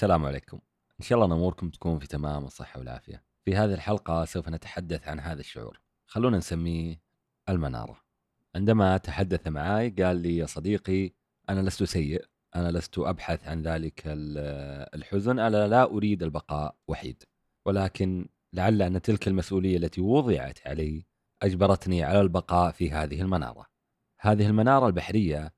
السلام عليكم. إن شاء الله أموركم تكون في تمام الصحة والعافية في هذه الحلقة سوف نتحدث عن هذا الشعور. خلونا نسميه المنارة. عندما تحدث معي قال لي يا صديقي أنا لست سيء. أنا لست أبحث عن ذلك ال- الحزن. أنا لا أريد البقاء وحيد. ولكن لعل أن تلك المسؤولية التي وضعت علي أجبرتني على البقاء في هذه المنارة. هذه المنارة البحرية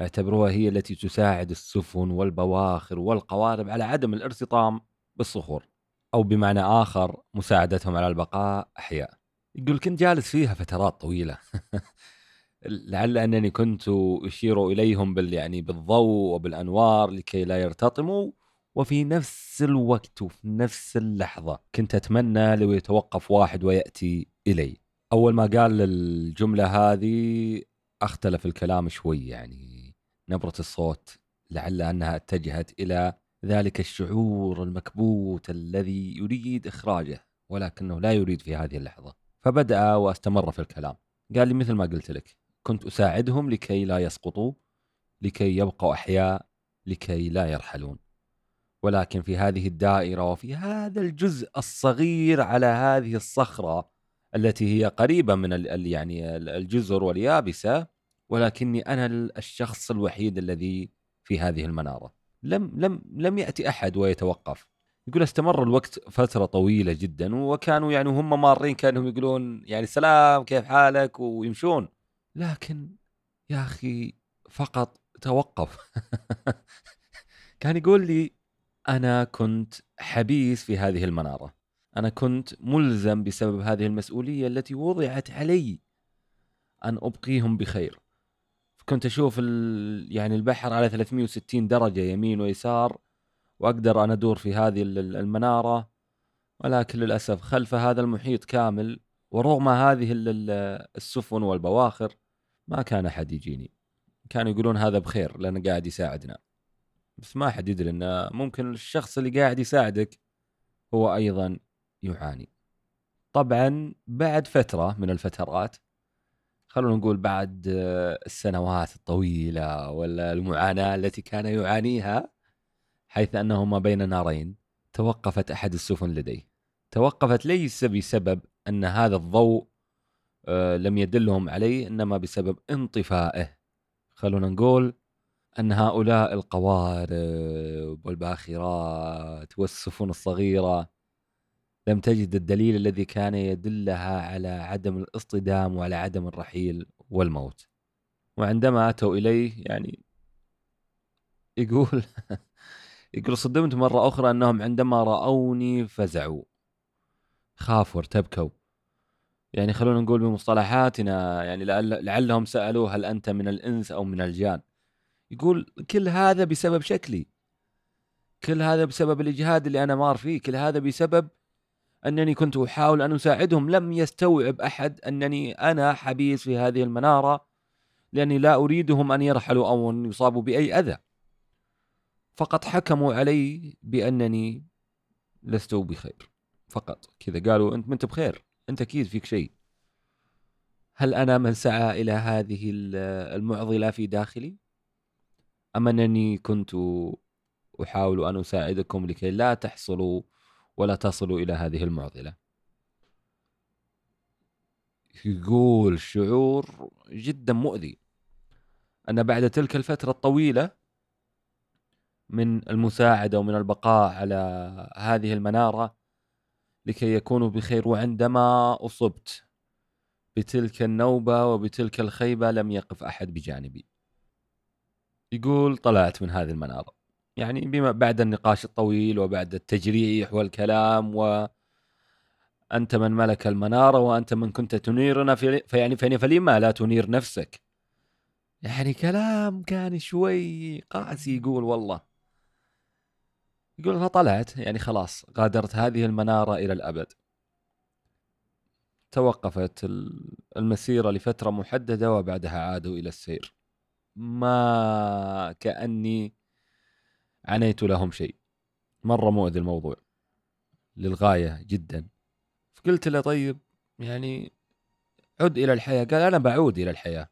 اعتبروها هي التي تساعد السفن والبواخر والقوارب على عدم الارتطام بالصخور أو بمعنى آخر مساعدتهم على البقاء أحياء. يقول كنت جالس فيها فترات طويلة. لعل أنني كنت أشير إليهم بال يعني بالضوء وبالأنوار لكي لا يرتطموا وفي نفس الوقت وفي نفس اللحظة كنت أتمنى لو يتوقف واحد ويأتي إلي. أول ما قال الجملة هذه أختلف الكلام شوي يعني نبرة الصوت لعل أنها اتجهت إلى ذلك الشعور المكبوت الذي يريد إخراجه ولكنه لا يريد في هذه اللحظة. فبدأ واستمر في الكلام. قال لي مثل ما قلت لك كنت أساعدهم لكي لا يسقطوا لكي يبقوا أحياء لكي لا يرحلون. ولكن في هذه الدائرة وفي هذا الجزء الصغير على هذه الصخرة التي هي قريبة من يعني ال- الجزر واليابسة ولكني ال- الشخص الوحيد الذي في هذه المنارة. لم لم لم يأتي أحد ويتوقف. يقول استمر الوقت فترة طويلة جدا وكانوا يعني هم مارين كأنهم يقولون يعني سلام كيف حالك؟ ويمشون. لكن يا أخي فقط توقف. كان يقول لي أنا كنت حبيس في هذه المنارة. أنا كنت ملزم بسبب هذه المسؤولية التي وضعت علي أن أبقيهم بخير. كنت أشوف ال... يعني البحر على 360 درجة يمين ويسار وأقدر أن أدور في هذه ال- ال- المنارة. ولكن للأسف خلف هذا المحيط كامل ورغم هذه ال- ال- السفن والبواخر ما كان أحد يجيني. كانوا يقولون هذا بخير لأنه قاعد يساعدنا. بس ما حد يدري أنه ممكن الشخص اللي قاعد يساعدك هو أيضا يعاني. طبعا بعد فترة من الفترات خلونا نقول بعد آه، السنوات الطويلة ولا المعاناة التي كان يعانيها حيث أنه ما بين نارين توقفت أحد السفن لديه. توقفت ليس بسبب أن هذا الضوء آه، لم يدلهم عليه إنما بسبب انطفائه. خلونا نقول أن هؤلاء القوارب والباخرات والسفن الصغيرة لم تجد الدليل الذي كان يدلها على عدم الاصطدام وعلى عدم الرحيل والموت. وعندما أتوا إليه يعني يقول يقول صدمت مرة أخرى أنهم عندما رأوني فزعوا. خافوا ارتبكوا. يعني خلونا نقول بمصطلحاتنا يعني لعل لعلهم سألوه هل أنت من الإنس أو من الجان؟ يقول كل هذا بسبب شكلي. كل هذا بسبب الإجهاد اللي أنا مار فيه. كل هذا بسبب أنني كنت أحاول أن أساعدهم لم يستوعب أحد أنني أنا حبيس في هذه المنارة لأني لا أريدهم أن يرحلوا أو أن يصابوا بأي أذى. فقط حكموا علي بأنني لست بخير. فقط. كذا قالوا أنت ما أنت بخير. أنت أكيد فيك شيء. هل أنا من سعى إلى هذه ال- المعضلة في داخلي؟ أم أنني كنت أحاول أن أساعدكم لكي لا تحصلوا ولا تصلوا إلى هذه المعضلة. يقول شعور جدا مؤذي. أن بعد تلك الفترة الطويلة من المساعدة ومن البقاء على هذه المنارة لكي يكونوا بخير وعندما أصبت بتلك النوبة وبتلك الخيبة لم يقف أحد بجانبي. يقول طلعت من هذه المنارة. يعني بما بعد النقاش الطويل وبعد التجريح والكلام و أنت من ملك المنارة وأنت من كنت تنيرنا في فيعني فيعني فلما لا تنير نفسك. يعني كلام كان شوي قاسي يقول والله. يقول فطلعت يعني خلاص غادرت هذه المنارة إلى الأبد. توقفت ال- المسيرة لفترة محددة وبعدها عادوا إلى السير. ما كأني عنيت لهم شيء. مرة مؤذي الموضوع. للغاية جدا. فقلت له طيب يعني عد إلى الحياة. قال أنا بعود إلى الحياة.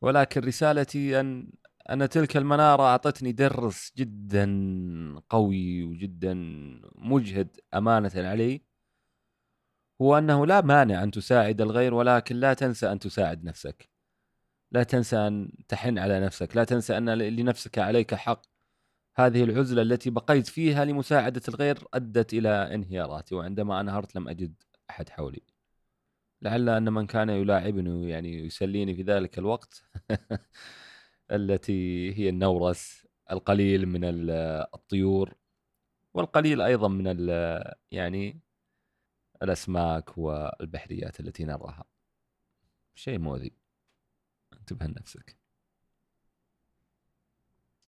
ولكن رسالتي أن أن تلك المنارة أعطتني درس جدا قوي وجدا مجهد أمانة علي. هو أنه لا مانع أن تساعد الغير ولكن لا تنسى أن تساعد نفسك. لا تنسى أن تحن على نفسك. لا تنسى أن لنفسك عليك حق. هذه العزلة التي بقيت فيها لمساعدة الغير أدت إلى انهياراتي وعندما أنهرت لم أجد أحد حولي. لعل أن من كان يلاعبني يعني يسليني في ذلك الوقت التي هي النورس القليل من الطيور والقليل أيضا من يعني الأسماك والبحريات التي نراها. شيء مؤذي. انتبه لنفسك.